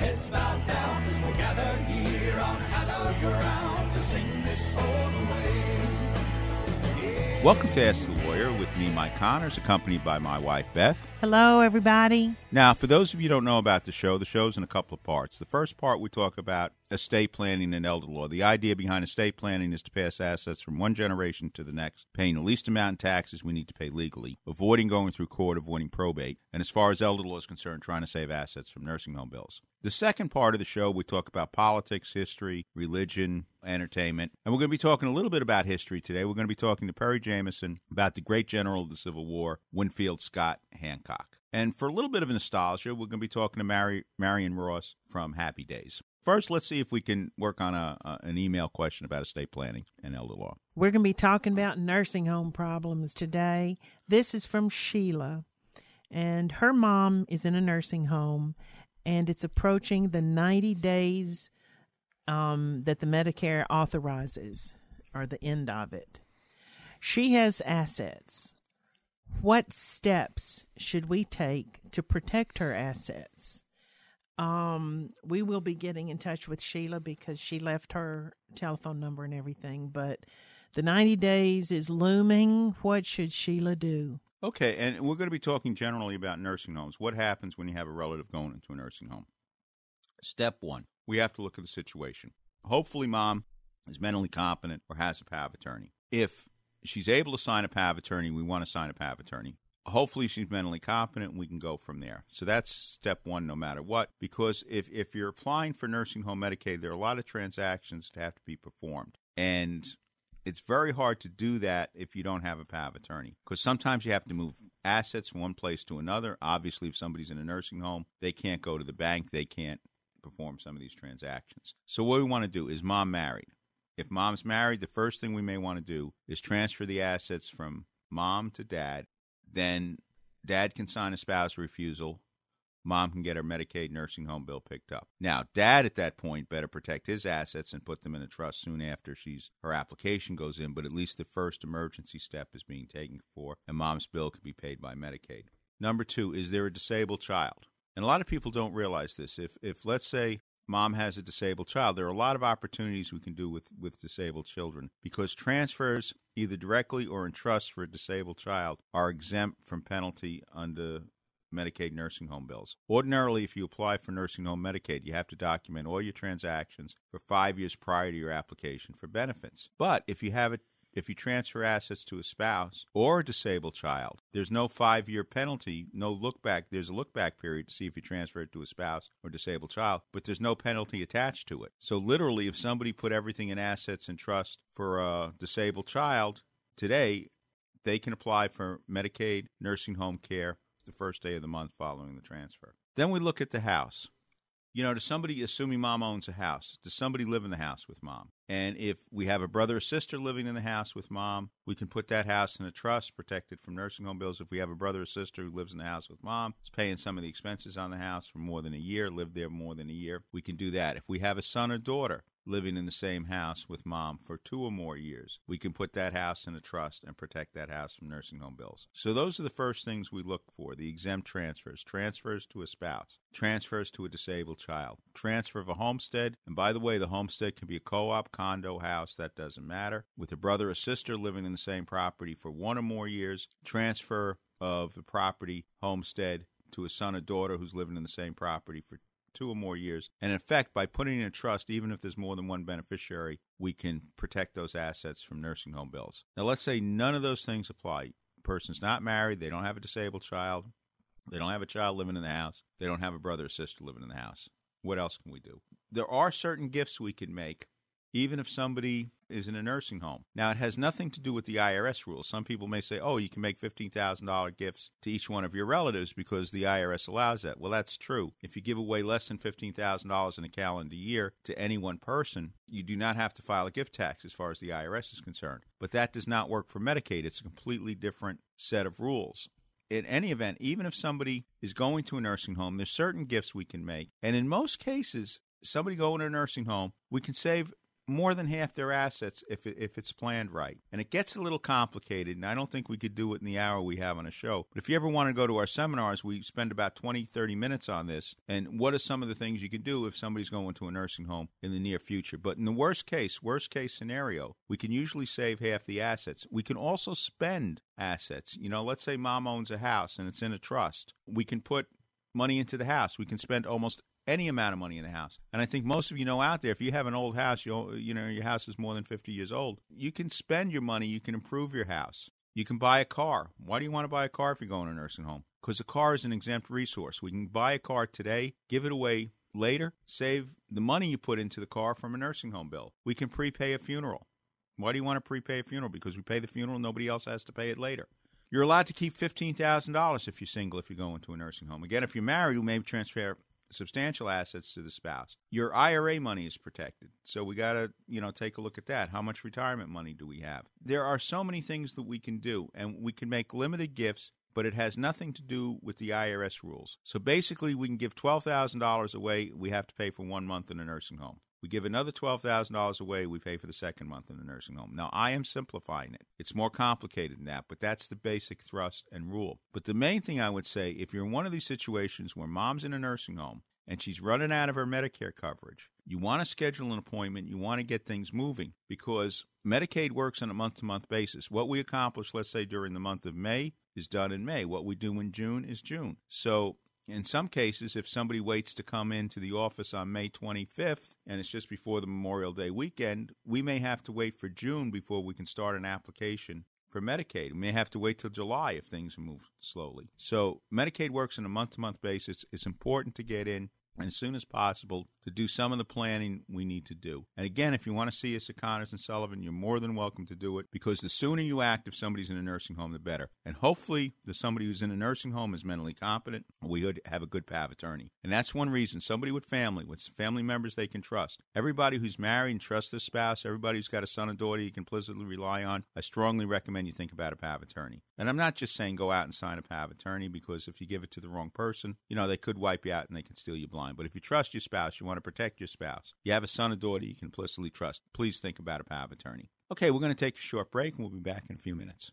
heads bowed down. We're gathered here on hallowed ground to sing this old way. Welcome to Ask the Lawyer with me, Mike Connors, accompanied by my wife, Beth. Hello, everybody. Now, for those of you who don't know about the show, the show's in a couple of parts. The first part, we talk about estate planning and elder law. The idea behind estate planning is to pass assets from one generation to the next, paying the least amount in taxes we need to pay legally, avoiding going through court, avoiding probate, and as far as elder law is concerned, trying to save assets from nursing home bills. The second part of the show, we talk about politics, history, religion, entertainment, and we're going to be talking a little bit about history today. We're going to be talking to Perry Jamieson about the great general of the Civil War, Winfield Scott Hancock. And for a little bit of nostalgia, we're going to be talking to Mary, Marion Ross from Happy Days. First, let's see if we can work on a, a, an email question about estate planning and elder law. We're going to be talking about nursing home problems today. This is from Sheila, and her mom is in a nursing home, and it's approaching the 90 days um, that the Medicare authorizes, or the end of it. She has assets. What steps should we take to protect her assets? Um, we will be getting in touch with Sheila because she left her telephone number and everything, but the 90 days is looming. What should Sheila do? Okay, and we're going to be talking generally about nursing homes. What happens when you have a relative going into a nursing home? Step one, we have to look at the situation. Hopefully, mom is mentally competent or has a power of attorney. If she's able to sign a power of attorney, we want to sign a power of attorney. Hopefully, she's mentally competent, and we can go from there. So that's step one, no matter what. Because if, if you're applying for nursing home Medicaid, there are a lot of transactions that have to be performed. And it's very hard to do that if you don't have a power of attorney because sometimes you have to move assets from one place to another. Obviously, if somebody's in a nursing home, they can't go to the bank, they can't perform some of these transactions. So, what we want to do is mom married. If mom's married, the first thing we may want to do is transfer the assets from mom to dad. Then dad can sign a spouse refusal. Mom can get her Medicaid nursing home bill picked up. Now, dad at that point better protect his assets and put them in a trust soon after she's her application goes in, but at least the first emergency step is being taken for, and mom's bill can be paid by Medicaid. Number two, is there a disabled child? And a lot of people don't realize this. If if let's say mom has a disabled child, there are a lot of opportunities we can do with, with disabled children because transfers, either directly or in trust for a disabled child, are exempt from penalty under Medicaid nursing home bills. Ordinarily, if you apply for nursing home Medicaid, you have to document all your transactions for five years prior to your application for benefits. But if you have a if you transfer assets to a spouse or a disabled child, there's no five year penalty, no look back. There's a look back period to see if you transfer it to a spouse or disabled child, but there's no penalty attached to it. So, literally, if somebody put everything in assets and trust for a disabled child today, they can apply for Medicaid nursing home care the first day of the month following the transfer. Then we look at the house you know, to somebody, assuming mom owns a house, does somebody live in the house with mom? And if we have a brother or sister living in the house with mom, we can put that house in a trust, protected from nursing home bills. If we have a brother or sister who lives in the house with mom, is paying some of the expenses on the house for more than a year, lived there more than a year, we can do that. If we have a son or daughter living in the same house with mom for two or more years, we can put that house in a trust and protect that house from nursing home bills. So those are the first things we look for the exempt transfers, transfers to a spouse, transfers to a disabled child, transfer of a homestead. And by the way, the homestead can be a co op, condo, house, that doesn't matter. With a brother or sister living in the same property for one or more years, transfer of the property, homestead, to a son or daughter who's living in the same property for two or more years. And in effect, by putting in a trust, even if there's more than one beneficiary, we can protect those assets from nursing home bills. Now, let's say none of those things apply. person's not married, they don't have a disabled child, they don't have a child living in the house, they don't have a brother or sister living in the house. What else can we do? There are certain gifts we can make even if somebody is in a nursing home. Now, it has nothing to do with the IRS rules. Some people may say, oh, you can make $15,000 gifts to each one of your relatives because the IRS allows that. Well, that's true. If you give away less than $15,000 in a calendar year to any one person, you do not have to file a gift tax as far as the IRS is concerned. But that does not work for Medicaid. It's a completely different set of rules in any event, even if somebody is going to a nursing home, there's certain gifts we can make. And in most cases, somebody going to a nursing home, we can save more than half their assets if if it's planned right. And it gets a little complicated, and I don't think we could do it in the hour we have on a show. But if you ever want to go to our seminars, we spend about 20, 30 minutes on this. And what are some of the things you can do if somebody's going to a nursing home in the near future? But in the worst case, worst case scenario, we can usually save half the assets. We can also spend assets. You know, let's say mom owns a house and it's in a trust. We can put money into the house. We can spend almost any amount of money in the house. And I think most of you know out there, if you have an old house, you know your house is more than 50 years old, you can spend your money, you can improve your house. You can buy a car. Why do you want to buy a car if you're going to a nursing home? Because a car is an exempt resource. We can buy a car today, give it away later, save the money you put into the car from a nursing home bill. We can prepay a funeral. Why do you want to prepay a funeral? Because we pay the funeral, nobody else has to pay it later. You're allowed to keep $15,000 if you're single, if you go into a nursing home. Again, if you're married, you may transfer substantial assets to the spouse. Your IRA money is protected. So we got to, you know, take a look at that. How much retirement money do we have? There are so many things that we can do and we can make limited gifts but it has nothing to do with the IRS rules. So basically, we can give $12,000 away, we have to pay for one month in a nursing home. We give another $12,000 away, we pay for the second month in the nursing home. Now, I am simplifying it. It's more complicated than that, but that's the basic thrust and rule. But the main thing I would say if you're in one of these situations where mom's in a nursing home and she's running out of her Medicare coverage, you want to schedule an appointment, you want to get things moving because Medicaid works on a month to month basis. What we accomplish, let's say during the month of May, is done in May. What we do in June is June. So in some cases, if somebody waits to come into the office on May 25th and it's just before the Memorial Day weekend, we may have to wait for June before we can start an application for Medicaid. We may have to wait till July if things move slowly. So Medicaid works on a month to month basis. It's important to get in as soon as possible to do some of the planning we need to do. And again, if you want to see us at Connors and Sullivan, you're more than welcome to do it because the sooner you act if somebody's in a nursing home, the better. And hopefully, the somebody who's in a nursing home is mentally competent. We would have a good PAV attorney. And that's one reason somebody with family, with family members they can trust. Everybody who's married and trusts their spouse, everybody who's got a son or daughter you can implicitly rely on, I strongly recommend you think about a PAV attorney. And I'm not just saying go out and sign a power of attorney because if you give it to the wrong person, you know, they could wipe you out and they can steal you blind. But if you trust your spouse, you want to protect your spouse, you have a son or daughter you can implicitly trust, please think about a power of attorney. Okay, we're going to take a short break and we'll be back in a few minutes.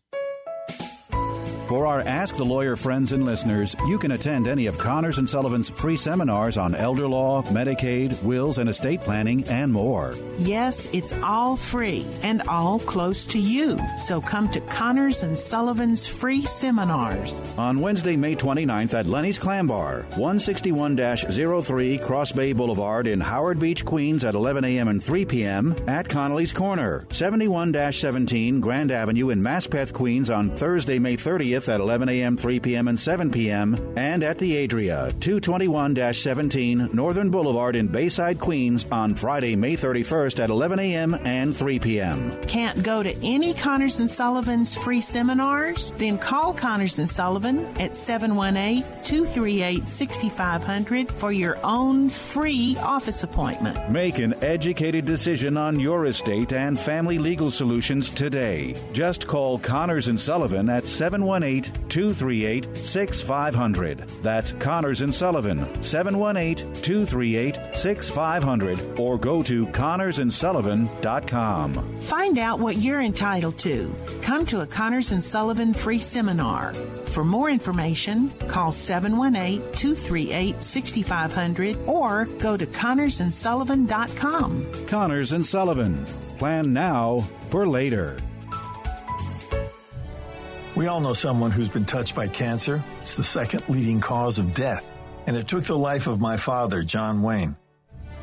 For our Ask the Lawyer friends and listeners, you can attend any of Connors and Sullivan's free seminars on elder law, Medicaid, wills and estate planning, and more. Yes, it's all free and all close to you. So come to Connors and Sullivan's free seminars. On Wednesday, May 29th at Lenny's Clam Bar, 161 03 Cross Bay Boulevard in Howard Beach, Queens at 11 a.m. and 3 p.m. at Connolly's Corner, 71 17 Grand Avenue in Maspeth, Queens on Thursday, May 30th at 11 a.m., 3 p.m., and 7 p.m., and at the Adria, 221 17 Northern Boulevard in Bayside, Queens on Friday, May 31st at 11 a.m. and 3 p.m. Can't go to any Connors and Sullivan's free seminars? Then call Connors and Sullivan at 718 238 6500 for your own free office appointment. Make an educated decision on your estate and family legal solutions today. Just call Connors and Sullivan at 718 238 6500. That's Connors and Sullivan, 718 238 6500, or go to connorsandsullivan.com. Find out what you're entitled to. Come to a Connors and Sullivan free seminar. For more information, call 718 238 6500 or go to connorsandsullivan.com. Connors and Sullivan. Plan now for later. We all know someone who's been touched by cancer. It's the second leading cause of death. And it took the life of my father, John Wayne.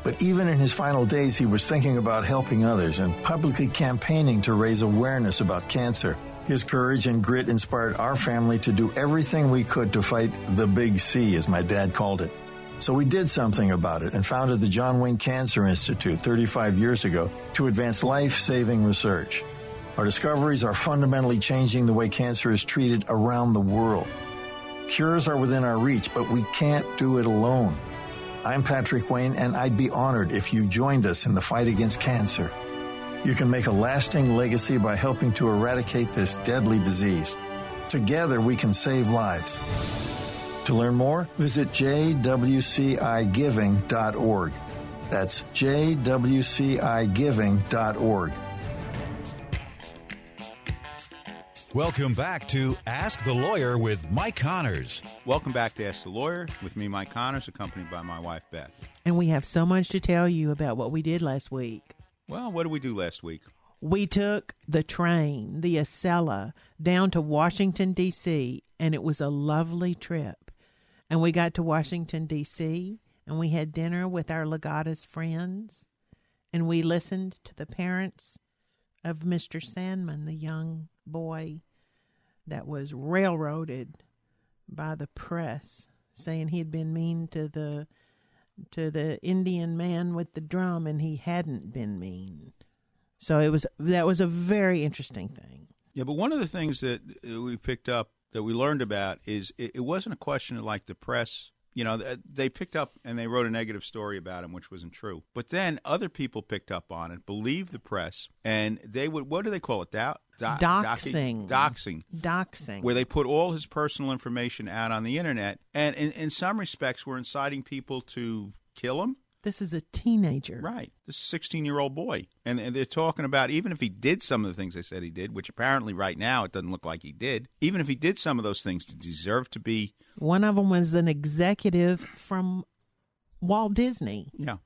But even in his final days, he was thinking about helping others and publicly campaigning to raise awareness about cancer. His courage and grit inspired our family to do everything we could to fight the big C, as my dad called it. So we did something about it and founded the John Wayne Cancer Institute 35 years ago to advance life saving research. Our discoveries are fundamentally changing the way cancer is treated around the world. Cures are within our reach, but we can't do it alone. I'm Patrick Wayne, and I'd be honored if you joined us in the fight against cancer. You can make a lasting legacy by helping to eradicate this deadly disease. Together, we can save lives. To learn more, visit jwcigiving.org. That's jwcigiving.org. Welcome back to Ask the Lawyer with Mike Connors. Welcome back to Ask the Lawyer with me, Mike Connors, accompanied by my wife, Beth. And we have so much to tell you about what we did last week. Well, what did we do last week? We took the train, the Acela, down to Washington, D.C., and it was a lovely trip. And we got to Washington, D.C., and we had dinner with our Legatus friends, and we listened to the parents of Mr. Sandmann, the young boy that was railroaded by the press, saying he had been mean to the to the Indian man with the drum, and he hadn't been mean. So it was that was a very interesting thing. Yeah, but one of the things that uh, we picked up that we learned about is it, it wasn't a question of like the press. You know, they picked up and they wrote a negative story about him, which wasn't true. But then other people picked up on it, believed the press, and they would what do they call it? Doubt. Do- Doxing. doxing, Doxing. where they put all his personal information out on the internet, and in, in some respects, we're inciting people to kill him. this is a teenager. Right, this sixteen-year-old boy, and, and they're talking about even if he did some of the things they said he did, which apparently right now it doesn't look like he did. Even if he did some of those things, to deserve to be, One of them was an executive from Walt Disney. yeah,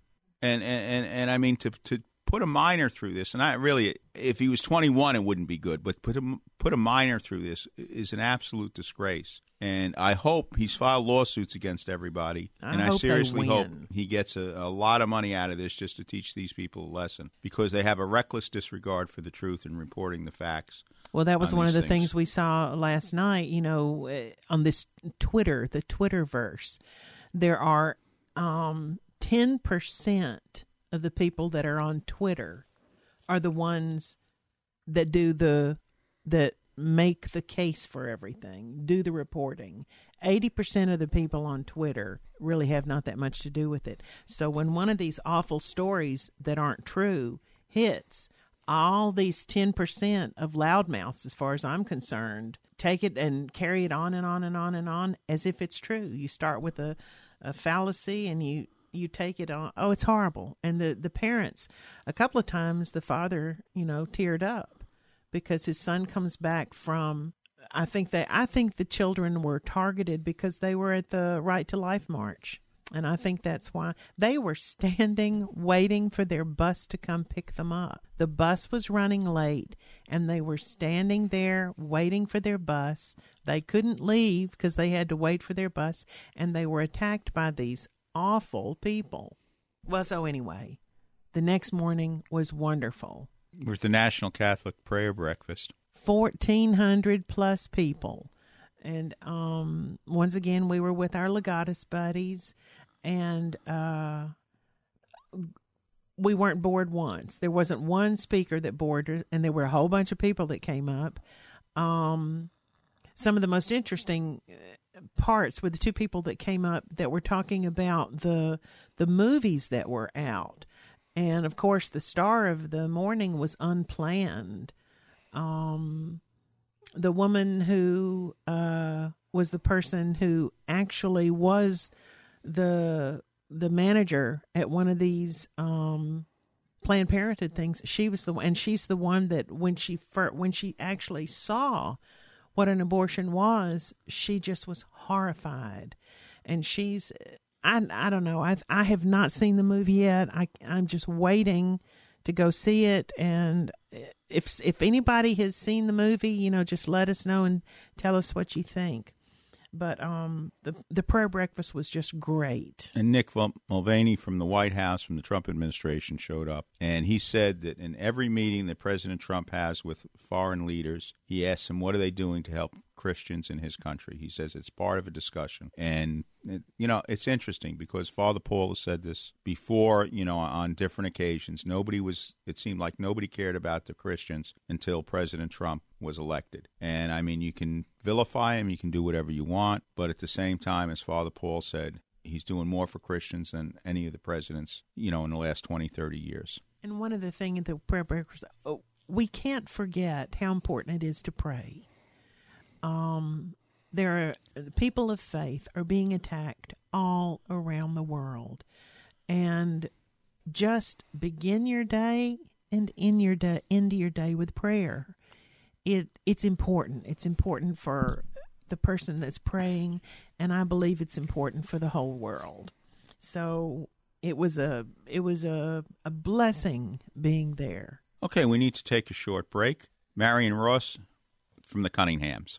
and and and, and I mean to to put a minor through this, and I really, if he was twenty-one, it wouldn't be good, but put a put a minor through this is an absolute disgrace. And I hope he's filed lawsuits against everybody, I and I seriously hope he gets a, a lot of money out of this just to teach these people a lesson because they have a reckless disregard for the truth and reporting the facts. Well, that was on one of the things. things we saw last night. You know, uh, on this Twitter, the Twitterverse, there are um, ten percent of the people that are on Twitter are the ones that do the that make the case for everything, do the reporting. 80% of the people on Twitter really have not that much to do with it. So when one of these awful stories that aren't true hits, all these 10% of loudmouths, as far as I'm concerned, take it and carry it on and on and on and on as if it's true. You start with a, a fallacy and you you take it on oh it's horrible and the the parents a couple of times the father you know teared up because his son comes back from I think that I think the children were targeted because they were at the Right to Life march. And I think that's why they were standing waiting for their bus to come pick them up. The bus was running late and they were standing there waiting for their bus. They couldn't leave because they had to wait for their bus and they were attacked by these awful people. Well, so anyway, the next morning was wonderful. It was the National Catholic Prayer Breakfast. 1400 plus people and um once again we were with our legatus buddies and uh we weren't bored once there wasn't one speaker that bored us, and there were a whole bunch of people that came up um some of the most interesting parts with the two people that came up that were talking about the the movies that were out and of course the star of the morning was unplanned um the woman who uh, was the person who actually was the the manager at one of these um, Planned Parenthood things. She was the one, and she's the one that when she when she actually saw what an abortion was, she just was horrified, and she's I I don't know I I have not seen the movie yet. I I'm just waiting to go see it, and if if anybody has seen the movie, you know, just let us know and tell us what you think. But um, the the prayer breakfast was just great. And Mick Mulvaney from the White House, from the Trump administration, showed up. And he said that in every meeting that President Trump has with foreign leaders, he asks them, What are they doing to help Christians in his country? He says it's part of a discussion. And, it, you know, it's interesting because Father Paul has said this before, you know, on different occasions. Nobody was, it seemed like nobody cared about the Christians until President Trump was elected. And I mean, you can vilify him, you can do whatever you want, but at the same time, as Father Paul said, he's doing more for Christians than any of the presidents, you know, in the last 20, 30 years. And one of the things in the prayer breakfast, oh, we can't forget how important it is to pray. Um, there are people of faith are being attacked all around the world, and just begin your day and end your day, end your day with prayer it it's important. It's important for the person that's praying, and I believe it's important for the whole world. So it was a it was a a blessing being there. Okay, we need to take a short break. Marion Ross from the Cunninghams.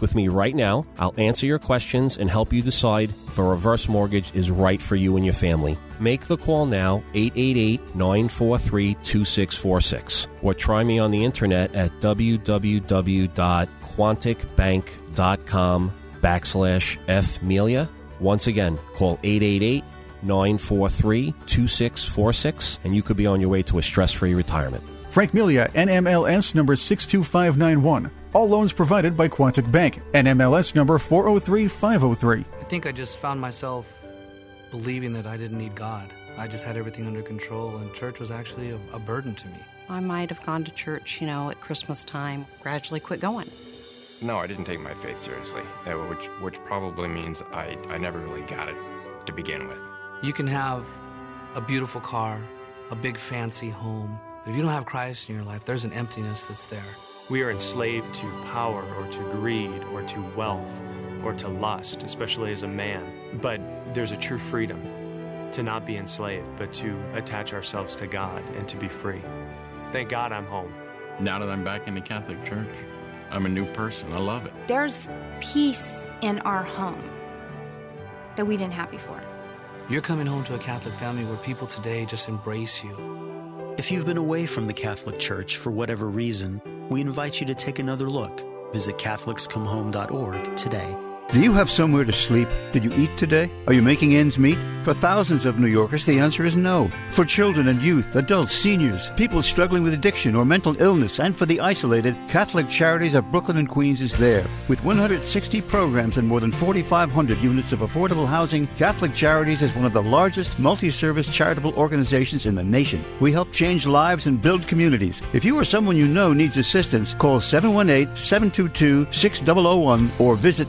with me right now. I'll answer your questions and help you decide if a reverse mortgage is right for you and your family. Make the call now, 888 943 2646, or try me on the internet at www.quanticbank.com backslash fmelia. Once again, call 888 943 2646, and you could be on your way to a stress free retirement. Frank Melia, NMLS number 62591. All loans provided by Quantic Bank, NMLS number 403503. I think I just found myself believing that I didn't need God. I just had everything under control, and church was actually a, a burden to me. I might have gone to church, you know, at Christmas time, gradually quit going. No, I didn't take my faith seriously, uh, which which probably means I, I never really got it to begin with. You can have a beautiful car, a big fancy home, but if you don't have Christ in your life, there's an emptiness that's there. We are enslaved to power or to greed or to wealth or to lust, especially as a man. But there's a true freedom to not be enslaved, but to attach ourselves to God and to be free. Thank God I'm home. Now that I'm back in the Catholic Church, I'm a new person. I love it. There's peace in our home that we didn't have before. You're coming home to a Catholic family where people today just embrace you. If you've been away from the Catholic Church for whatever reason, we invite you to take another look. Visit CatholicsComeHome.org today. Do you have somewhere to sleep? Did you eat today? Are you making ends meet? For thousands of New Yorkers, the answer is no. For children and youth, adults, seniors, people struggling with addiction or mental illness, and for the isolated, Catholic Charities of Brooklyn and Queens is there. With 160 programs and more than 4,500 units of affordable housing, Catholic Charities is one of the largest multi service charitable organizations in the nation. We help change lives and build communities. If you or someone you know needs assistance, call 718 722 6001 or visit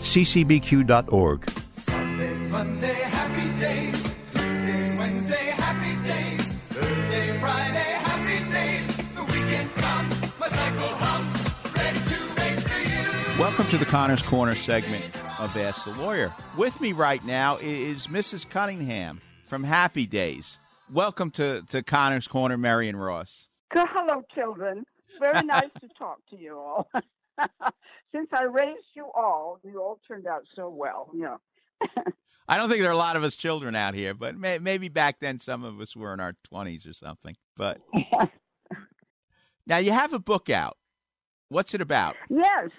ccbq.org. Sunday, Monday, happy days. Tuesday, Wednesday, happy days. Thursday, Friday, happy days. The weekend comes, my cycle hums, ready to race to you. Welcome to the Connors Corner segment. of Ask the Lawyer. With me right now is Mrs. Cunningham from Happy Days. Welcome to, to Connor's Corner, Marion Ross. Hello, children. Very nice to talk to you all. Since I raised you all, you all turned out so well. Yeah. I don't think there are a lot of us children out here, but may, maybe back then some of us were in our 20s or something. But now you have a book out. What's it about? Yes.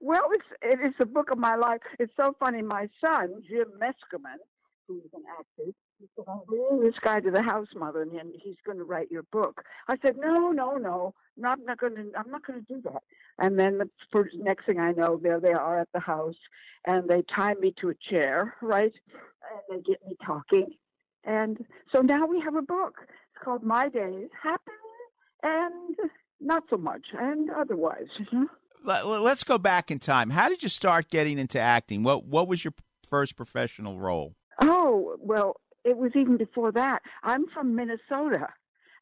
Well, it's it is the book of my life. It's so funny. My son, Jim Meskimen, who's an actor, he said, I'm bringing this guy to the house, mother, and he's going to write your book. I said, no, no, no, no I'm not going to. I'm not going to do that. And then the first next thing I know, there they are at the house, and they tie me to a chair, right, and they get me talking, and so now we have a book. It's called My Days, Happy and not so much, and otherwise. Hmm? Let- Let's go back in time. How did you start getting into acting? What What was your first professional role? Oh, well, it was even before that. I'm from Minnesota.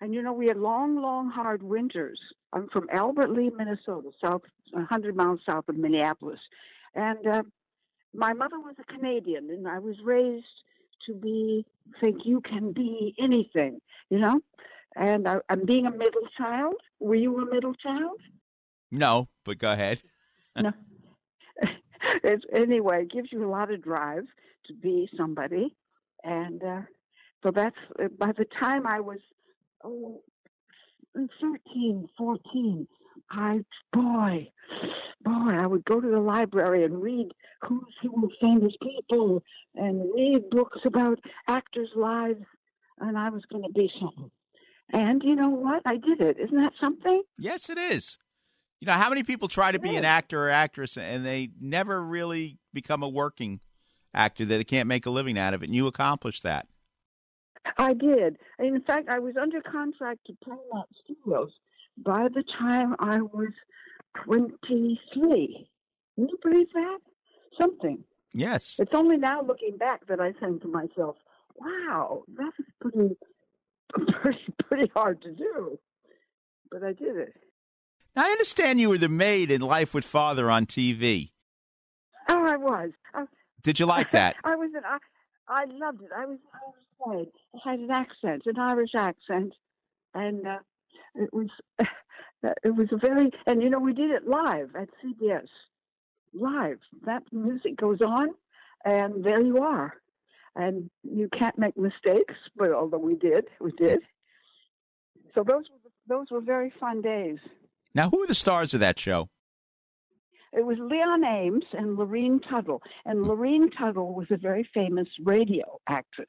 And you know, we had long, long, hard winters. I'm from Albert Lea, Minnesota, south, 100 miles south of Minneapolis. And uh, my mother was a Canadian, and I was raised to be, think you can be anything, you know? And I, I'm being a middle child. Were you a middle child? No, but go ahead. no. it's, anyway, it gives you a lot of drive to be somebody. And uh, so that's uh, by the time I was oh, 13, 14, I, boy, boy, I would go to the library and read who's who famous people and read books about actors' lives, and I was going to be something. And you know what? I did it. Isn't that something? Yes, it is. You know, how many people try to be an actor or actress and they never really become a working actor that they can't make a living out of it, and you accomplished that. I did. In fact, I was under contract to Paramount Studios by the time I was 23. Can you believe that? Something. Yes. It's only now looking back that I think to myself, wow, that is pretty, pretty, pretty hard to do. But I did it. Now, I understand you were the maid in Life with Father on TV. Oh, I was. I, Did you like that? I was an, I, I loved it. I was Irish maid. It had an accent, an Irish accent, and uh, it was it was a very and you know we did it live at CBS, live. That music goes on, and there you are, and you can't make mistakes. But although we did, we did. So those were those were very fun days. Now, who are the stars of that show? It was Leon Ames and Lurene Tuttle, and Lurene Tuttle was a very famous radio actress.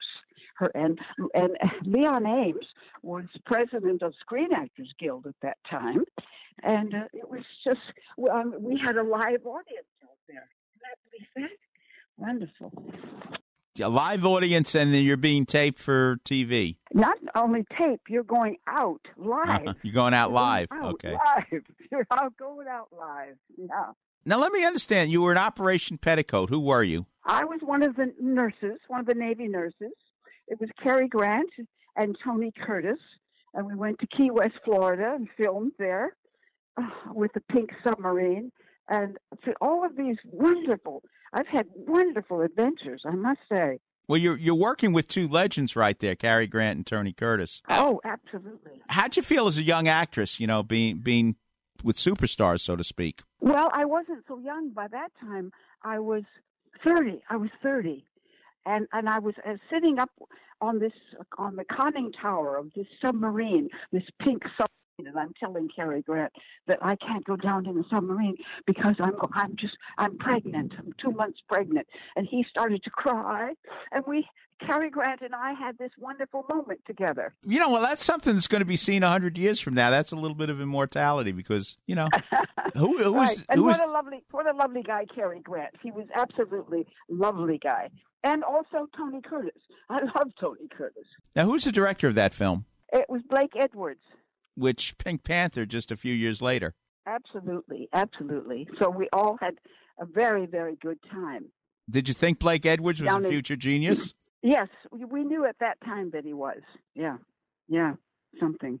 Her and and Leon Ames was president of Screen Actors Guild at that time, and uh, it was just um, we had a live audience out there. Can that? Wonderful. A live audience, and then you're being taped for TV. Not only tape, you're going out live. You're going out You're live. going out Okay. Live. You're out going out live. Yeah. Now, let me understand. You were in Operation Petticoat. Who were you? I was one of the nurses, one of the Navy nurses. It was Cary Grant and Tony Curtis, and we went to Key West, Florida, and filmed there uh, with the Pink Submarine. And all of these wonderful, I've had wonderful adventures, I must say. Well, you're you're working with two legends right there, Cary Grant and Tony Curtis. Oh, absolutely. How'd you feel as a young actress? You know, being being with superstars, so to speak. Well, I wasn't so young by that time. I was 30. I was 30. And and I was uh, sitting up on this on the conning tower of this submarine, this pink submarine, and I'm telling Cary Grant that I can't go down in the submarine because I'm I'm just I'm pregnant. I'm two months pregnant. And he started to cry, and we Cary Grant and I had this wonderful moment together. You know, well, that's something that's going to be seen a hundred years from now. That's a little bit of immortality because you know who who right. was and who was what a lovely, what a lovely guy Cary Grant. He was absolutely lovely guy, and also Tony Curtis. I love Tony Curtis. now who's the director of that film? It was Blake Edwards. Which Pink Panther just a few years later. Absolutely, absolutely. So we all had a very, very good time. Did you think Blake Edwards was Down a in- future genius? Yes, we- knew at that time that he was. Yeah, yeah, something.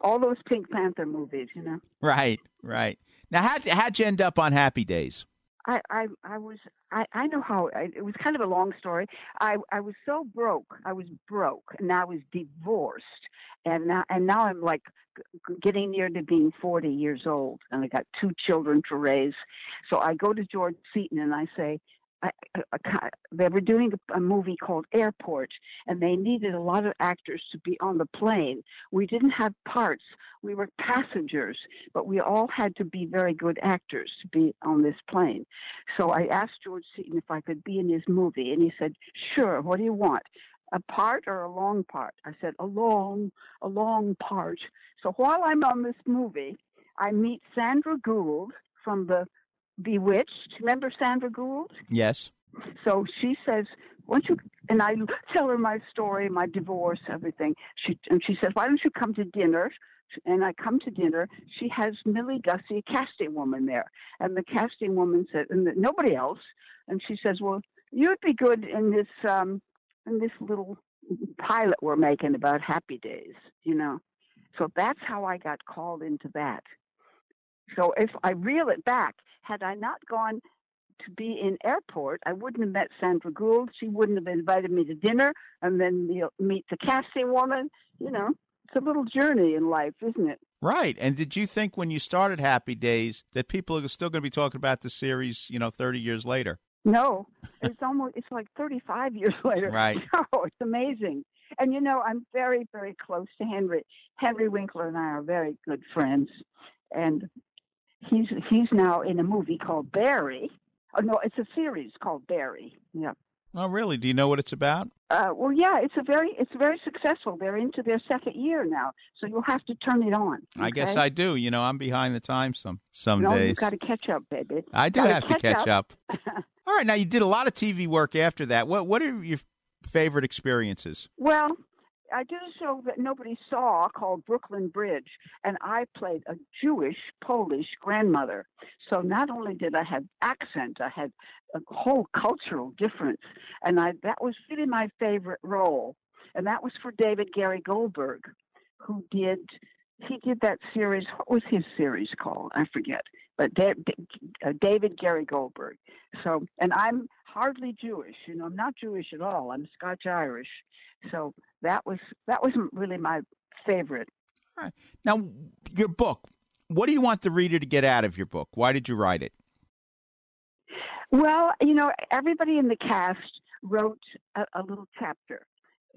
All those Pink Panther movies, you know. Right, right. Now, how'd, how'd you end up on Happy Days? I, I, I was, I, I know how. I, it was kind of a long story. I, I was so broke. I was broke, and I was divorced, and now, and now I'm like getting near to being 40 years old, and I got two children to raise. So I go to George Seaton and I say, They were doing a, a movie called Airport, and they needed a lot of actors to be on the plane. We didn't have parts; we were passengers, but we all had to be very good actors to be on this plane. So I asked George Seaton if I could be in his movie, and he said, "Sure. What do you want?" A part or a long part? I said, a long, a long part. So while I'm on this movie, I meet Sandra Gould from the Bewitched. Remember Sandra Gould? Yes. So she says, "Why don't you?" And I tell her my story, my divorce, everything. She and she says, "Why don't you come to dinner?" And I come to dinner. She has Millie Gusse, a casting woman there, and the casting woman said, and nobody else. And she says, "Well, you'd be good in this um, in this little pilot we're making about Happy Days, you know." So that's how I got called into that. So if I reel it back, had I not gone to be in airport, I wouldn't have met Sandra Gould. She wouldn't have invited me to dinner, and then meet the casting woman. You know, it's a little journey in life, isn't it? Right. And did you think when you started Happy Days that people are still going to be talking about the series, you know, 30 years later? No, it's almost it's like 35 years later. Right. Oh, it's amazing. And you know, I'm very very close to Henry. Henry Winkler and I are very good friends, and he's he's now in a movie called Barry. Oh no, it's a series called Barry. Yeah. Oh, really? Do you know what it's about? Uh, well, yeah, it's a very it's very successful. They're into their second year now, so you'll have to turn it on. I guess? I do. You know, I'm behind the times some some no, days. you've got to catch up, baby. I do Gotta have to catch up. All right, now you did a lot of TV work after that. What what are your favorite experiences? Well, I did a show that nobody saw called Brooklyn Bridge, and I played a Jewish Polish grandmother. So not only did I have accent, I had a whole cultural difference, and I that was really my favorite role, and that was for David Gary Goldberg, who did he did that series. What was his series called? I forget. But uh, David Gary Goldberg. So, and I'm hardly Jewish. You know, I'm not Jewish at all. I'm Scotch Irish. So that was that wasn't really my favorite. All right. Now, your book. What do you want the reader to get out of your book? Why did you write it? Well, you know, everybody in the cast wrote a, a little chapter.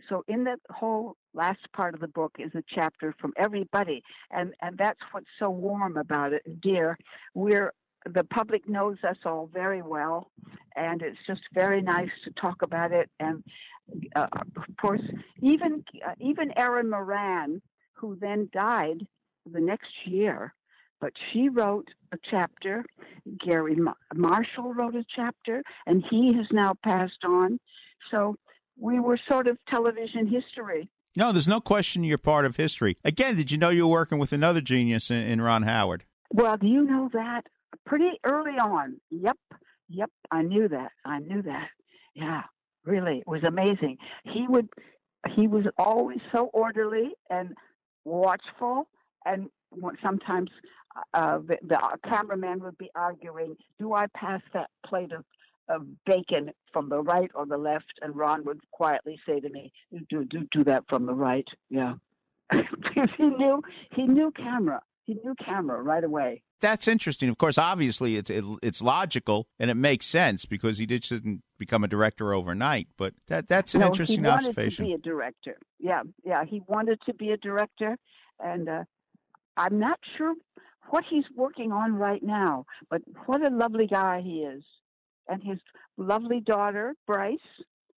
So in the whole last part of the book is a chapter from everybody, and and that's what's so warm about it, dear. We're the public knows us all very well, and it's just very nice to talk about it. And uh, of course, even uh, even Erin Moran, who then died the next year, but she wrote a chapter. Gary Ma- Marshall wrote a chapter, and he has now passed on. So we were sort of television history. No, there's no question you're part of history. Again, did you know you were working with another genius in, in Ron Howard? Well, do you know that? Pretty early on. Yep. Yep. I knew that. I knew that. Yeah. Really. It was amazing. He would he was always so orderly and watchful and sometimes uh, the, the cameraman would be arguing, "Do I pass that plate of of bacon from the right or the left?" And Ron would quietly say to me, "Do do do that from the right." Yeah, because he knew he knew camera. He knew camera right away. That's interesting. Of course, obviously, it's it, it's logical and it makes sense because he didn't become a director overnight. But that that's an no, interesting he wanted observation. to be a director. Yeah, yeah, he wanted to be a director, and uh, I'm not sure what he's working on right now. But what a lovely guy he is, and his lovely daughter Bryce.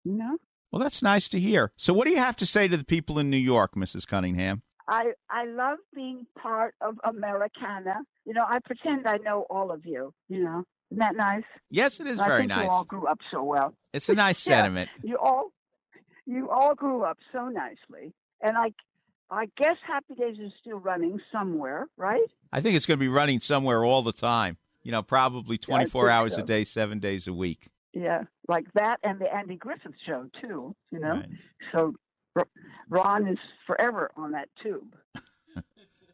You know. Well, that's nice to hear. So, what do you have to say to the people in New York, Mrs. Cunningham? I I love being part of Americana. You know, I pretend I know all of you. You know, isn't that nice? Yes, it is I very think nice. You all grew up so well. It's a nice Yeah, sentiment. You all you all grew up so nicely, and I I guess Happy Days is still running somewhere, right? I think it's going to be running somewhere all the time. You know, probably 24 think hours so. a day, seven days a week. Yeah, like that, and the Andy Griffith Show too. You know, so Ron is forever on that tube.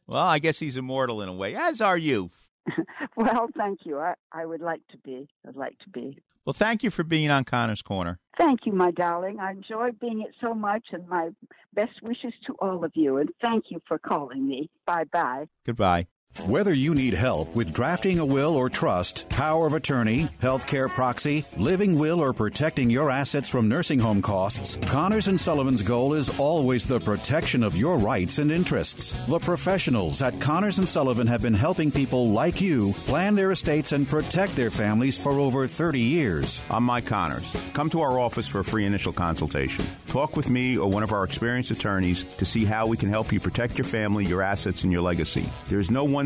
Well, I guess he's immortal in a way, as are you. well, thank you. I, I would like to be. I'd like to be. Well, thank you for being on Connor's Corner. Thank you, my darling. I enjoyed being it so much, and my best wishes to all of you. And thank you for calling me. Bye bye. Goodbye. Whether you need help with drafting a will or trust, power of attorney, healthcare proxy, living will, or protecting your assets from nursing home costs, Connors and Sullivan's goal is always the protection of your rights and interests. The professionals at Connors and Sullivan have been helping people like you plan their estates and protect their families for over 30 years. I'm Mike Connors. Come to our office for a free initial consultation. Talk with me or one of our experienced attorneys to see how we can help you protect your family, your assets, and your legacy. There's no one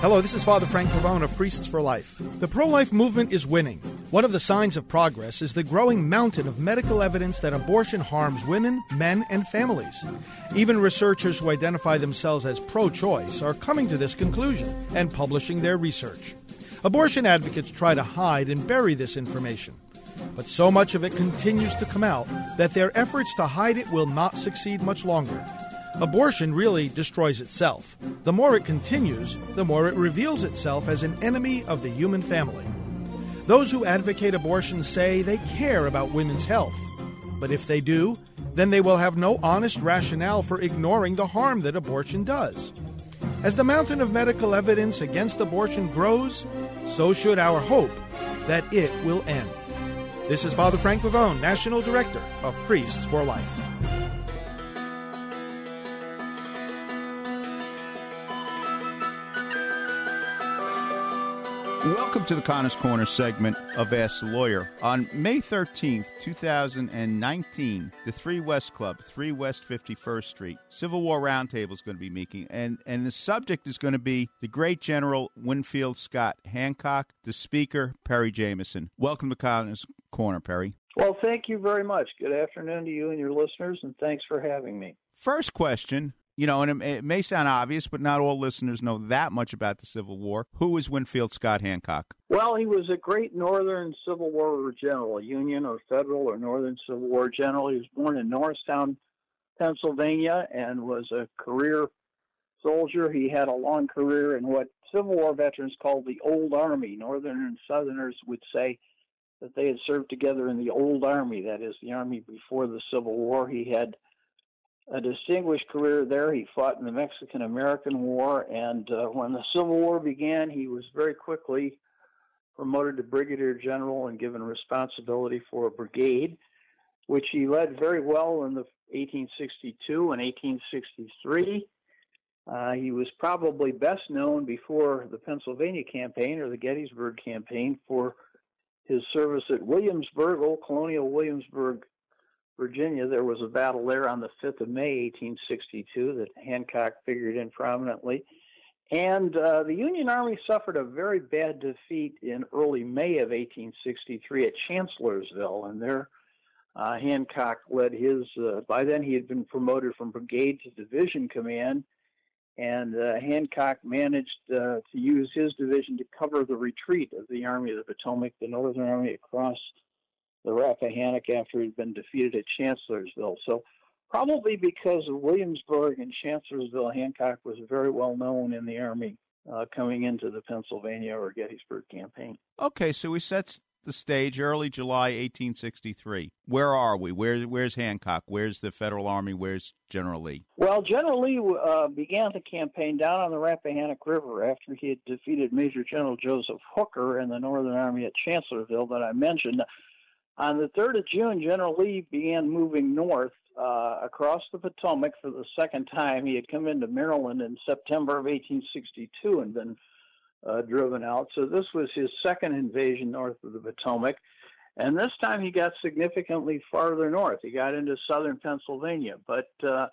Hello, this is Father Frank Pavone of Priests for Life. The pro life movement is winning. One of the signs of progress is the growing mountain of medical evidence that abortion harms women, men, and families. Even researchers who identify themselves as pro choice are coming to this conclusion and publishing their research. Abortion advocates try to hide and bury this information. But so much of it continues to come out that their efforts to hide it will not succeed much longer. Abortion really destroys itself. The more it continues, the more it reveals itself as an enemy of the human family. Those who advocate abortion say they care about women's health. But if they do, then they will have no honest rationale for ignoring the harm that abortion does. As the mountain of medical evidence against abortion grows, so should our hope that it will end. This is Father Frank Pavone, National Director of Priests for Life. Welcome to the Connors Corner segment of Ask the Lawyer. On May 13th, 2019, the Three West Club, 3 West 51st Street, Civil War Roundtable is going to be meeting, and, and the subject is going to be the great General Winfield Scott Hancock, the speaker, Perry Jamieson. Welcome to Connors Corner, Perry. Well, thank you very much. Good afternoon to you and your listeners, and thanks for having me. First question you know, and it, it, may sound obvious, but not all listeners know that much about the Civil War. Who was Winfield Scott Hancock? Well, he was a great Northern Civil War general, a Union or Federal or Northern Civil War general. He was born in Norristown, Pennsylvania, and was a career soldier. He had a long career in what Civil War veterans called the Old Army. Northern and Southerners would say that they had served together in the Old Army, that is, the Army before the Civil War. He had a distinguished career there. He fought in the Mexican American War, and uh, when the Civil War began, he was very quickly promoted to brigadier general and given responsibility for a brigade, which he led very well in the 1862 and 1863. Uh, he was probably best known before the Pennsylvania campaign or the Gettysburg campaign for his service at Williamsburg, old colonial Williamsburg, Virginia, there was a battle there on the 5th of May, 1862, that Hancock figured in prominently. And uh, the Union Army suffered a very bad defeat in early May of 1863 at Chancellorsville, and there uh, Hancock led his. Uh, by then, he had been promoted from brigade to division command, and uh, Hancock managed uh, to use his division to cover the retreat of the Army of the Potomac, the Northern Army, across the Rappahannock after he'd been defeated at Chancellorsville. So, probably because of Williamsburg and Chancellorsville, Hancock was very well known in the Army uh, coming into the Pennsylvania or Gettysburg campaign. Okay, so we set the stage early July 1863. Where are we? Where, where's Hancock? Where's the Federal Army? Where's General Lee? Well, General Lee uh, began the campaign down on the Rappahannock River after he had defeated Major General Joseph Hooker and the Northern Army at Chancellorsville that I mentioned. On the 3rd of June, General Lee began moving north uh, across the Potomac for the second time. He had come into Maryland in September of 1862 and been uh, driven out. So this was his second invasion north of the Potomac. And this time he got significantly farther north. He got into southern Pennsylvania. But uh,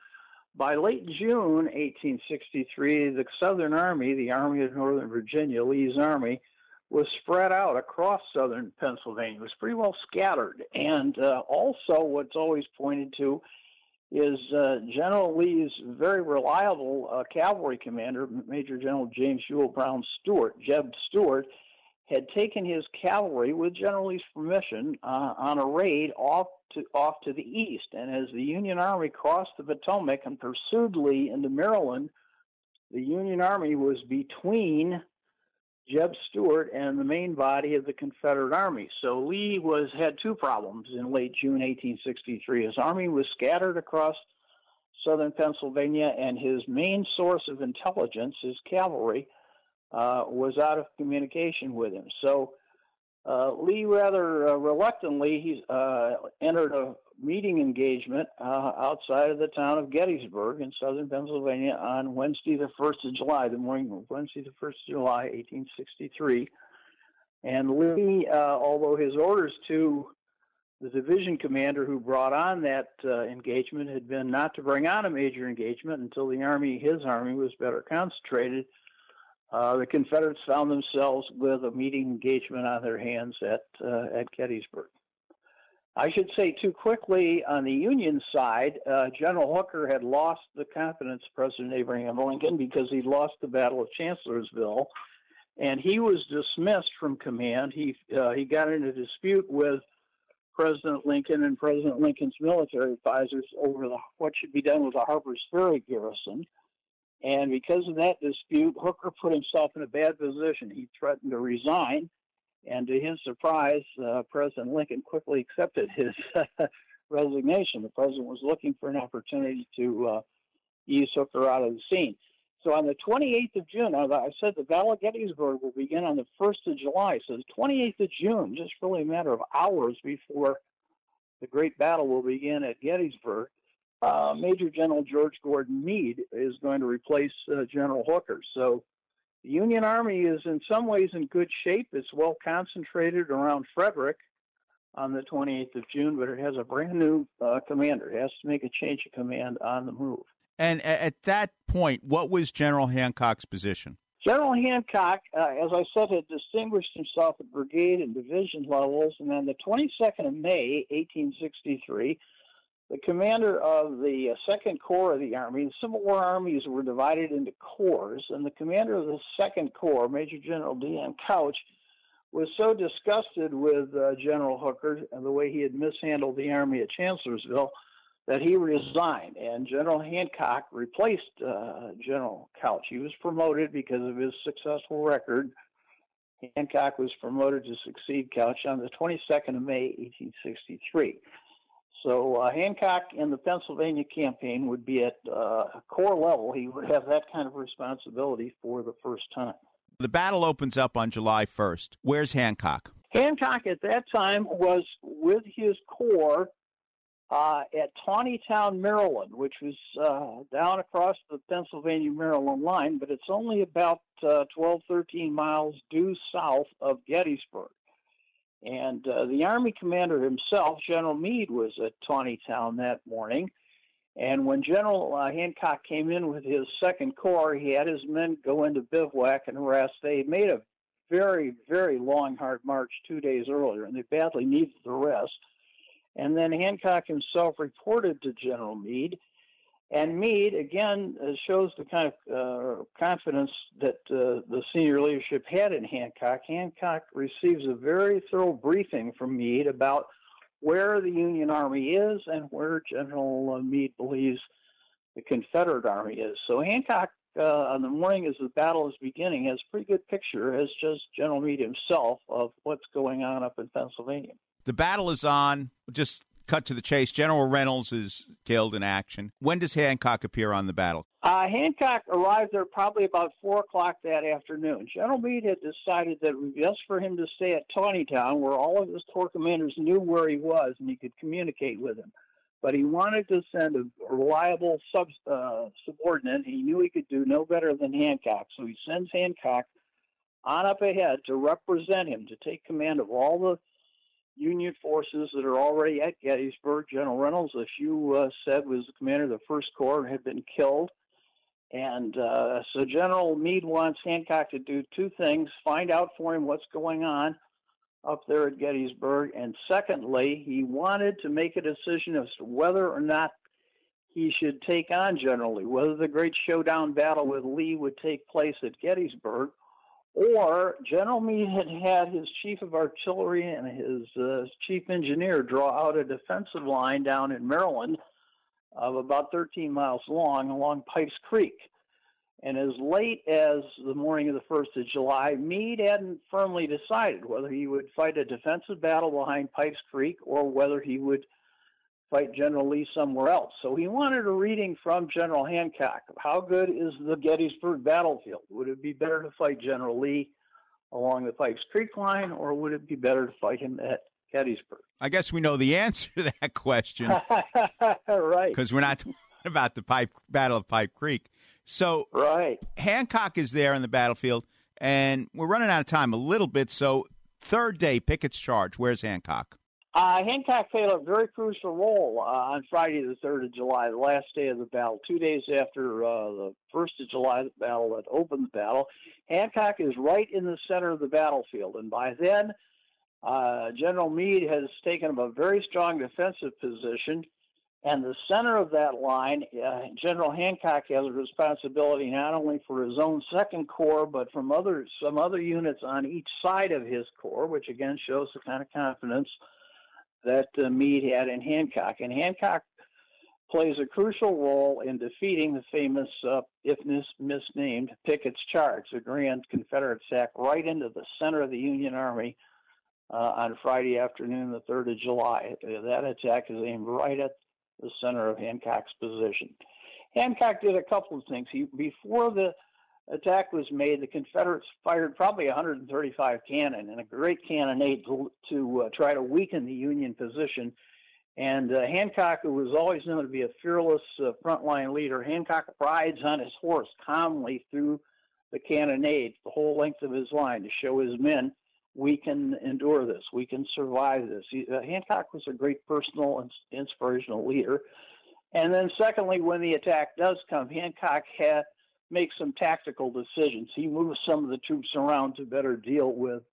By late June 1863, the Southern Army, the Army of Northern Virginia, Lee's Army, was spread out across southern Pennsylvania. It was pretty well scattered. And uh, also, what's always pointed to is uh, General Lee's very reliable uh, cavalry commander, Major General James Ewell Brown Stuart, Jeb Stuart, had taken his cavalry, with General Lee's permission, uh, on a raid off to off to the east. And as the Union Army crossed the Potomac and pursued Lee into Maryland, the Union Army was between Jeb Stuart and the main body of the Confederate Army. So Lee was had two problems in late June 1863. His army was scattered across southern Pennsylvania, and his main source of intelligence, his cavalry, uh, was out of communication with him. So uh, Lee, rather uh, reluctantly, he uh, entered a meeting engagement uh, outside of the town of Gettysburg in southern Pennsylvania on Wednesday, the 1st of July, the morning of Wednesday, the 1st of July, 1863. And Lee, uh, although his orders to the division commander who brought on that uh, engagement had been not to bring on a major engagement until the army, his army, was better concentrated, uh, the Confederates found themselves with a meeting engagement on their hands at uh, at Gettysburg. I should say too quickly on the Union side, uh, General Hooker had lost the confidence of President Abraham Lincoln because he lost the Battle of Chancellorsville, and he was dismissed from command. He uh, he got into dispute with President Lincoln and President Lincoln's military advisors over the, what should be done with the Harper's Ferry garrison. And because of that dispute, Hooker put himself in a bad position. He threatened to resign, and to his surprise, uh, President Lincoln quickly accepted his resignation. The president was looking for an opportunity to uh, ease Hooker out of the scene. So on the 28th of June, I said the Battle of Gettysburg will begin on the 1st of July. So the 28th of June, just really a matter of hours before the great battle will begin at Gettysburg, uh, Major General George Gordon Meade is going to replace uh, General Hooker. So the Union Army is in some ways in good shape. It's well concentrated around Frederick on the 28th of June, but it has a brand new uh, commander. It has to make a change of command on the move. And at that point, what was General Hancock's position? General Hancock, uh, as I said, had distinguished himself at brigade and division levels, and on the 22nd of May, 1863, the commander of the uh, Second Corps of the Army, the Civil War armies were divided into corps, and the commander of the Second Corps, Major General D.N. Couch, was so disgusted with uh, General Hooker and the way he had mishandled the army at Chancellorsville that he resigned, and General Hancock replaced uh, General Couch. He was promoted because of his successful record. Hancock was promoted to succeed Couch on the 22nd of May, 1863. So uh, Hancock in the Pennsylvania campaign would be at uh, corps level. He would have that kind of responsibility for the first time. The battle opens up on July 1st. Where's Hancock? Hancock at that time was with his corps uh, at Taneytown, Maryland, which was uh, down across the Pennsylvania Maryland line, but it's only about uh, 12, 13 miles due south of Gettysburg. And uh, the Army commander himself, General Meade, was at Taneytown that morning. And when General uh, Hancock came in with his Second Corps, he had his men go into bivouac and rest. They made a very, very long, hard march two days earlier, and they badly needed the rest. And then Hancock himself reported to General Meade, and Meade, again, uh, shows the kind of uh, confidence that uh, the senior leadership had in Hancock. Hancock receives a very thorough briefing from Meade about where the Union Army is and where General uh, Meade believes the Confederate Army is. So Hancock, uh, on the morning as the battle is beginning, has a pretty good picture, as just General Meade himself, of what's going on up in Pennsylvania. The battle is on. Just cut to the chase. General Reynolds is killed in action. When does Hancock appear on the battle? Uh, Hancock arrived there probably about four o'clock that afternoon. General Meade had decided that it would be best for him to stay at Taneytown, where all of his corps commanders knew where he was and he could communicate with him. But he wanted to send a reliable sub, uh, subordinate. He knew he could do no better than Hancock, so he sends Hancock on up ahead to represent him, to take command of all the Union forces that are already at Gettysburg. General Reynolds, as you uh, said, was the commander of the First Corps and had been killed. And uh, so General Meade wants Hancock to do two things find out for him what's going on up there at Gettysburg. And secondly, he wanted to make a decision as to whether or not he should take on General Lee, whether the great showdown battle with Lee would take place at Gettysburg, or General Meade had had his chief of artillery and his uh, chief engineer draw out a defensive line down in Maryland of about 13 miles long along Pipes Creek. And as late as the morning of the 1st of July, Meade hadn't firmly decided whether he would fight a defensive battle behind Pipes Creek or whether he would fight General Lee somewhere else. So he wanted a reading from General Hancock. How good is the Gettysburg battlefield? Would it be better to fight General Lee along the Pipes Creek line, or would it be better to fight him at Gettysburg? I guess we know the answer to that question. right. Because we're not talking about the pipe Battle of Pipe Creek. So right. Hancock is there on the battlefield, and we're running out of time a little bit. So third day, Pickett's charge. Where's Hancock? Uh, Hancock played a very crucial role uh, on Friday, the 3rd of July, the last day of the battle, two days after uh, the 1st of July battle that opened the battle. Hancock is right in the center of the battlefield, and by then, uh, General Meade has taken up a very strong defensive position. And the center of that line, uh, General Hancock has a responsibility not only for his own Second Corps, but from other some other units on each side of his corps, which again shows the kind of confidence that uh, Meade had in Hancock. And Hancock plays a crucial role in defeating the famous, uh, if mis- misnamed, Pickett's Charge, the grand Confederate sack right into the center of the Union Army uh, on Friday afternoon, the 3rd of July. That attack is aimed right at the center of Hancock's position. Hancock did a couple of things. He before the attack was made, the Confederates fired probably 135 cannon and a great cannonade to, to uh, try to weaken the Union position. And uh, Hancock, who was always known to be a fearless uh, frontline leader, Hancock rides on his horse calmly through the cannonade the whole length of his line to show his men we can endure this, we can survive this. He, uh, Hancock was a great personal and inspirational leader. And then, secondly, when the attack does come, Hancock had make some tactical decisions. He moves some of the troops around to better deal with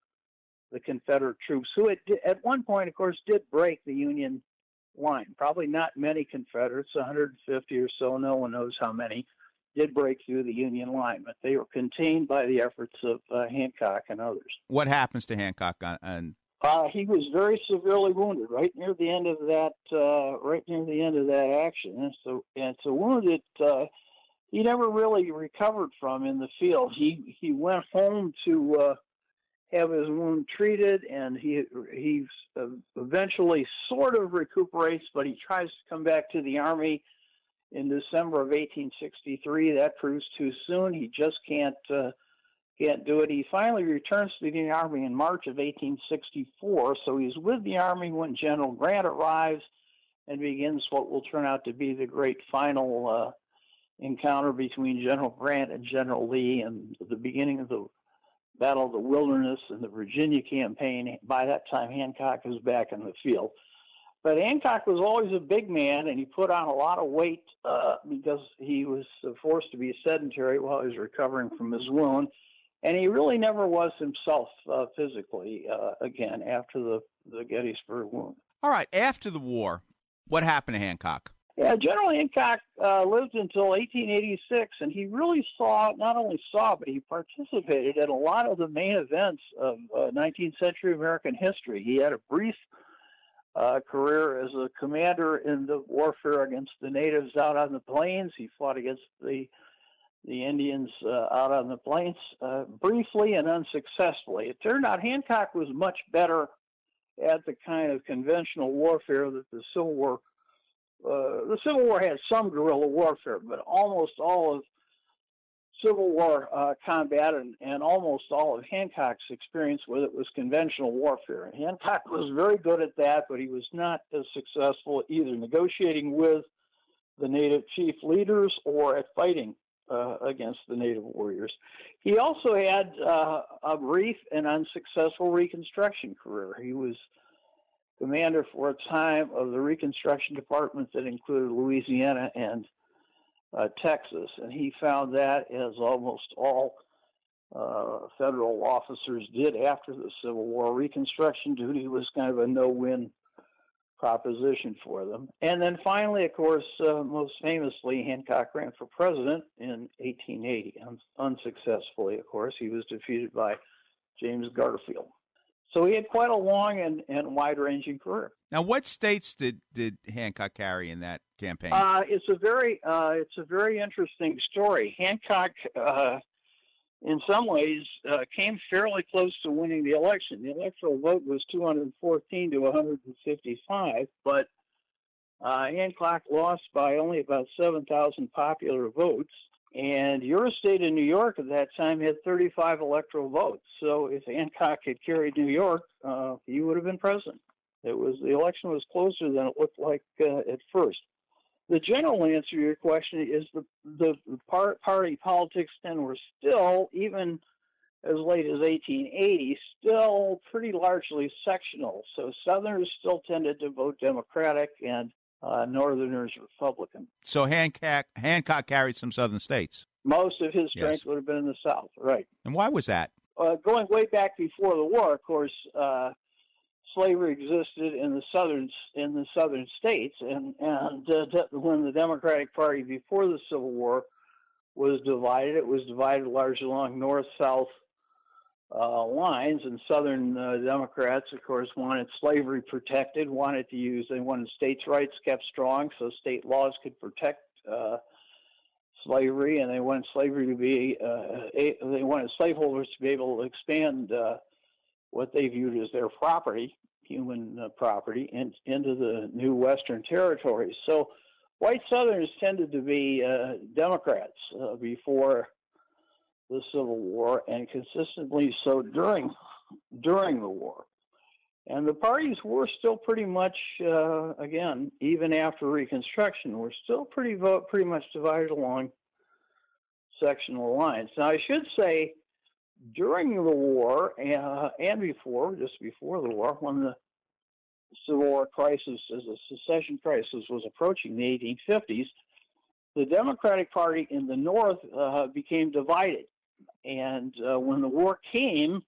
the Confederate troops, who at, at one point, of course, did break the Union line. Probably not many Confederates, 150 or so, no one knows how many, did break through the Union line, but they were contained by the efforts of uh, Hancock and others. What happens to Hancock on, on uh, he was very severely wounded right near the end of that, uh, right near the end of that action. And so, and it's a wound uh, he never really recovered from in the field. He he went home to uh, have his wound treated, and he he eventually sort of recuperates, but he tries to come back to the army in December of 1863. That proves too soon. He just can't uh, can't do it. He finally returns to the army in March of 1864. So he's with the army when General Grant arrives and begins what will turn out to be the great final uh, encounter between General Grant and General Lee and the beginning of the Battle of the Wilderness and the Virginia campaign. By that time, Hancock was back in the field. But Hancock was always a big man, and he put on a lot of weight uh, because he was forced to be sedentary while he was recovering from his wound. And he really never was himself uh, physically uh, again after the, the Gettysburg wound. All right, after the war, what happened to Hancock? Yeah, General Hancock uh, lived until 1886, and he really saw, not only saw, but he participated in a lot of the main events of uh, 19th century American history. He had a brief uh, career as a commander in the warfare against the natives out on the plains. He fought against the the Indians uh, out on the plains uh, briefly and unsuccessfully. It turned out Hancock was much better at the kind of conventional warfare that the Civil War uh, the Civil War had some guerrilla warfare, but almost all of Civil War uh, combat and, and almost all of Hancock's experience with it was conventional warfare. Hancock was very good at that, but he was not as successful either negotiating with the native chief leaders or at fighting uh, against the native warriors. He also had uh, a brief and unsuccessful Reconstruction career. He was commander for a time of the Reconstruction Department that included Louisiana and uh, Texas, and he found that, as almost all uh, federal officers did after the Civil War, Reconstruction duty was kind of a no-win proposition for them. And then finally, of course, uh, most famously, Hancock ran for president in 1880, un- unsuccessfully, of course. He was defeated by James Garfield. So he had quite a long and, and wide-ranging career. Now, what states did, did Hancock carry in that campaign? Uh, it's a very uh, it's a very interesting story. Hancock, uh, in some ways, uh, came fairly close to winning the election. The electoral vote was 214 to 155, but uh, Hancock lost by only about 7,000 popular votes. And your state of New York at that time had 35 electoral votes. So if Hancock had carried New York, uh, he would have been president. It was the election was closer than it looked like uh, at first. The general answer to your question is the the par- party politics then were still even as late as 1880 still pretty largely sectional. So Southerners still tended to vote Democratic and uh, Northerners Republican. So Hancock Hancock carried some southern states. Most of his strength Yes. would have been in the South, right? And why was that? uh, going way back before the war, of course, uh, slavery existed in the southern in the southern states, and and uh, when the Democratic Party before the Civil War was divided, it was divided largely along north-south uh, lines, and Southern uh, Democrats, of course, wanted slavery protected, wanted to use they wanted states' rights kept strong, so state laws could protect. Uh, slavery, and they wanted slavery to be uh, a, they wanted slaveholders to be able to expand uh, what they viewed as their property, human uh, property, in, into the new Western territories. So, white Southerners tended to be Democrats before the Civil War, and consistently so during during the war. And the parties were still pretty much, uh, again, even after Reconstruction, were still pretty vote pretty much divided along sectional lines. Now, I should say, during the war uh, and before, just before the war, when the Civil War crisis, as the secession crisis was approaching the 1850s, the Democratic Party in the North uh, became divided. And uh, when the war came,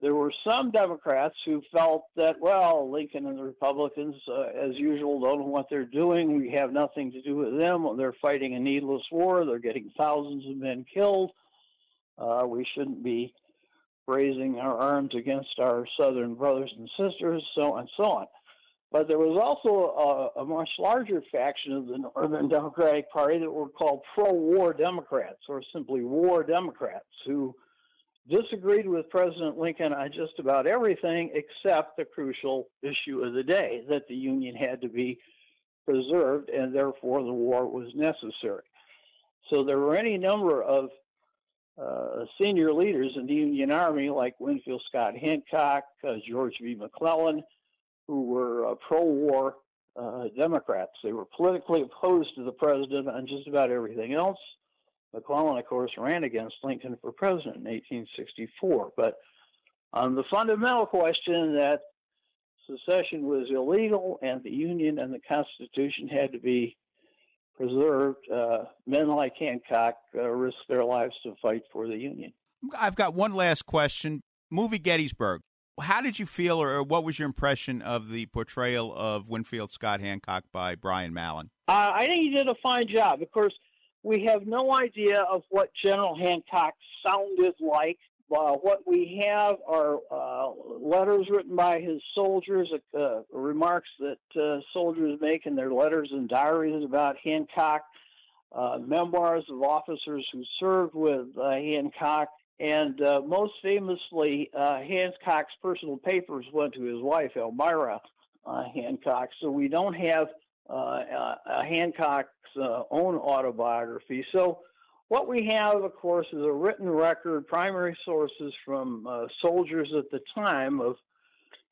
there were some Democrats who felt that, well, Lincoln and the Republicans, uh, as usual, don't know what they're doing. We have nothing to do with them. They're fighting a needless war. They're getting thousands of men killed. Uh, we shouldn't be raising our arms against our Southern brothers and sisters, so on and so on. But there was also a, a much larger faction of the Northern Democratic Party that were called pro-war Democrats, or simply war Democrats, who disagreed with President Lincoln on just about everything except the crucial issue of the day that the Union had to be preserved and therefore the war was necessary. So there were any number of uh, senior leaders in the Union Army, like Winfield Scott Hancock, uh, George B. McClellan, who were uh, pro war uh, Democrats. They were politically opposed to the president on just about everything else. McClellan, of course, ran against Lincoln for president in 1864. But on the fundamental question that secession was illegal and the Union and the Constitution had to be preserved, uh, men like Hancock uh, risked their lives to fight for the Union. I've got one last question. Movie Gettysburg. How did you feel, or what was your impression of the portrayal of Winfield Scott Hancock by Brian Mallon? Uh, I think he did a fine job. Of course, we have no idea of what General Hancock sounded like. Uh, what we have are uh, letters written by his soldiers, uh, remarks that uh, soldiers make in their letters and diaries about Hancock, uh, memoirs of officers who served with Hancock, and uh, most famously, uh, Hancock's personal papers went to his wife, Almira uh, Hancock. So we don't have Hancock's own autobiography. So what we have, of course, is a written record, primary sources from uh, soldiers at the time of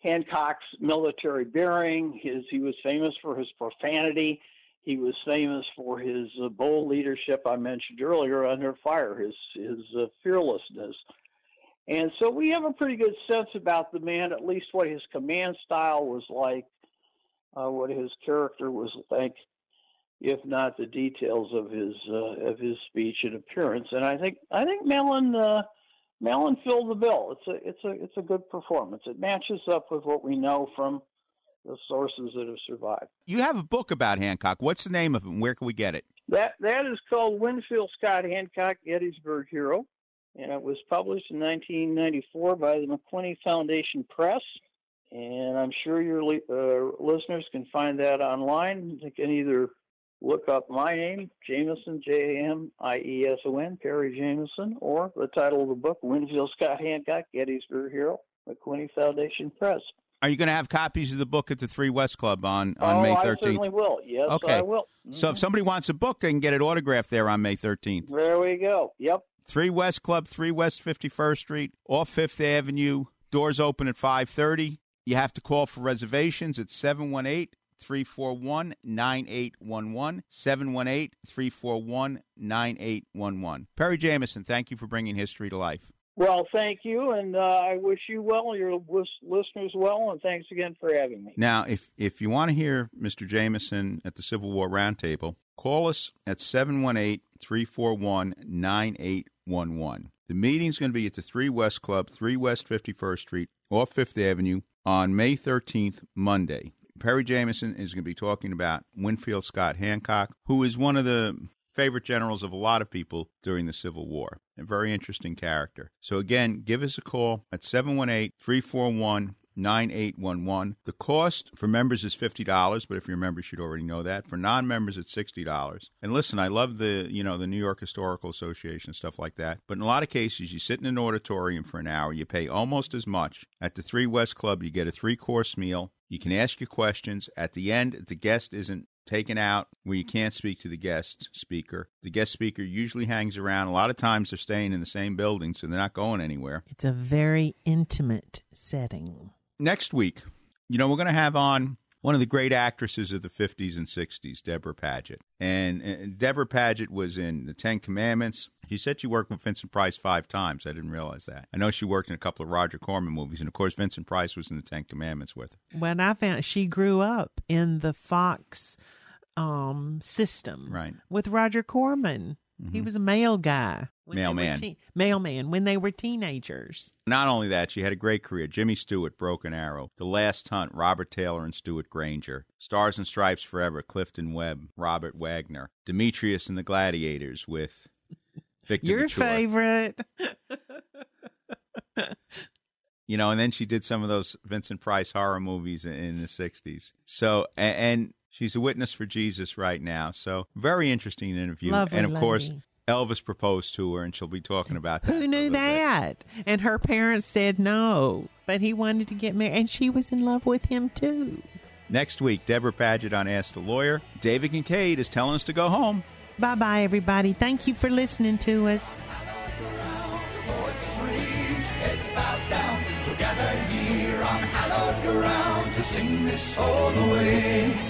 Hancock's military bearing. His he was famous for his profanity. He was famous for his uh, bold leadership I mentioned earlier under fire, his his uh, fearlessness. And so we have a pretty good sense about the man, at least what his command style was like, uh, what his character was like, if not the details of his uh, of his speech and appearance. And I think I think Mellon uh, Mellon filled the bill. It's a it's a it's a good performance. It matches up with what we know from the sources that have survived. You have a book about Hancock. What's the name of it? and Where can we get it? That that is called Winfield Scott Hancock, Gettysburg Hero, and it was published in 1994 by the McWhiney Foundation Press. And I'm sure your uh, listeners can find that online. They can either look up my name, Jamieson, J A M I E S O N, Perry Jamieson, or the title of the book, Winfield Scott Hancock, Gettysburg Hero, McWhiney Foundation Press. Are you going to have copies of the book at the Three West Club on, on oh, May I 13th? certainly will. Yes, okay. I will. So if mm-hmm. somebody wants a book, they can get it autographed there on May 13th. There we go. Yep. Three West Club, Three West 51st Street, off Fifth Avenue. Doors open at 5:30. You have to call for reservations at 718 341 9811. 718 341 9811. Perry Jamieson, thank you for bringing history to life. Well, thank you, and uh, I wish you well, your lis- listeners well, and thanks again for having me. Now, if, if you want to hear Mr. Jamieson at the Civil War Roundtable, call us at 718 341 9811. The meeting's going to be at the 3 West Club, 3 West 51st Street, off Fifth Avenue, on May 13th, Monday. Perry Jamieson is going to be talking about Winfield Scott Hancock, who is one of the favorite generals of a lot of people during the Civil War. A very interesting character. So, again, give us a call at 718 341 9811. The cost for members is $50, but if you're a member, you should already know that. For non-members, it's $60. And listen, I love the, you know, the New York Historical Association, stuff like that. But in a lot of cases, you sit in an auditorium for an hour, you pay almost as much. At the Three West Club, you get a three-course meal. You can ask your questions. At the end, the guest isn't taken out where you can't speak to the guest speaker. The guest speaker usually hangs around. A lot of times they're staying in the same building, so they're not going anywhere. It's a very intimate setting. Next week, you know, we're going to have on one of the great actresses of the 50s and 60s, Debra Paget. And, and Debra Paget was in The Ten Commandments. She said she worked with Vincent Price five times. I didn't realize that. I know she worked in a couple of Roger Corman movies, and of course, Vincent Price was in The Ten Commandments with her. When I found she grew up in the Fox um, system, Right. with Roger Corman. He was a mail guy, when they were Mailman. teen- mailman when they were teenagers. Not only that, she had a great career. Jimmy Stewart, Broken Arrow, The Last Hunt, Robert Taylor and Stewart Granger, Stars and Stripes Forever, Clifton Webb, Robert Wagner, Demetrius and the Gladiators with Victor Your Mature. favorite. you know, and then she did some of those Vincent Price horror movies in, in the '60s. So, and, and she's a witness for Jesus right now. So, very interesting interview. Lovely and of course. Elvis proposed to her, and she'll be talking about that. Who knew that? And her parents said no, but he wanted to get married, and she was in love with him too. Next week, Debra Paget on Ask the Lawyer. David Kincaid is telling us to go home. Bye bye, everybody. Thank you for listening to us. voices raised, heads bowed down. We're gathered here on hallowed ground to sing this all the way.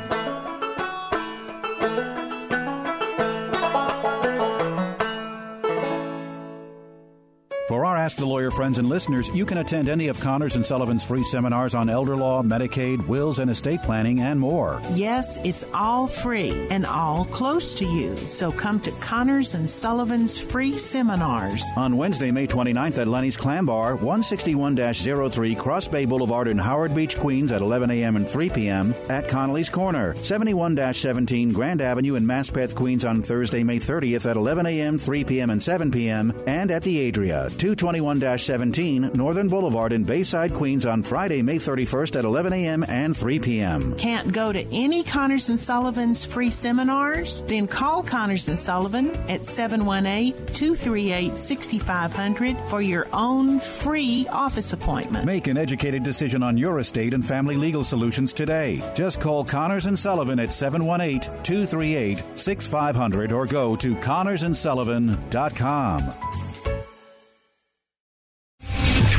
Ask the Lawyer friends and listeners, you can attend any of Connors and Sullivan's free seminars on elder law, Medicaid, wills and estate planning, and more. Yes, it's all free and all close to you. So come to Connors and Sullivan's free seminars. On Wednesday, May 29th at Lenny's Clam Bar, 161-03 Cross Bay Boulevard in Howard Beach, Queens at 11 a.m. and 3 p.m. At Connolly's Corner, 71-17 Grand Avenue in Maspeth, Queens on Thursday, May 30th at 11 a.m., 3 p.m. and 7 p.m. And at the Adria, 221 117 Northern Boulevard in Bayside, Queens on Friday, May 31st at 11 a.m. and 3 p.m. Can't go to any Connors and Sullivan's free seminars? Then call Connors and Sullivan at 718-238-6500 for your own free office appointment. Make an educated decision on your estate and family legal solutions today. Just call Connors and Sullivan at 718-238-6500 or go to connorsandsullivan.com.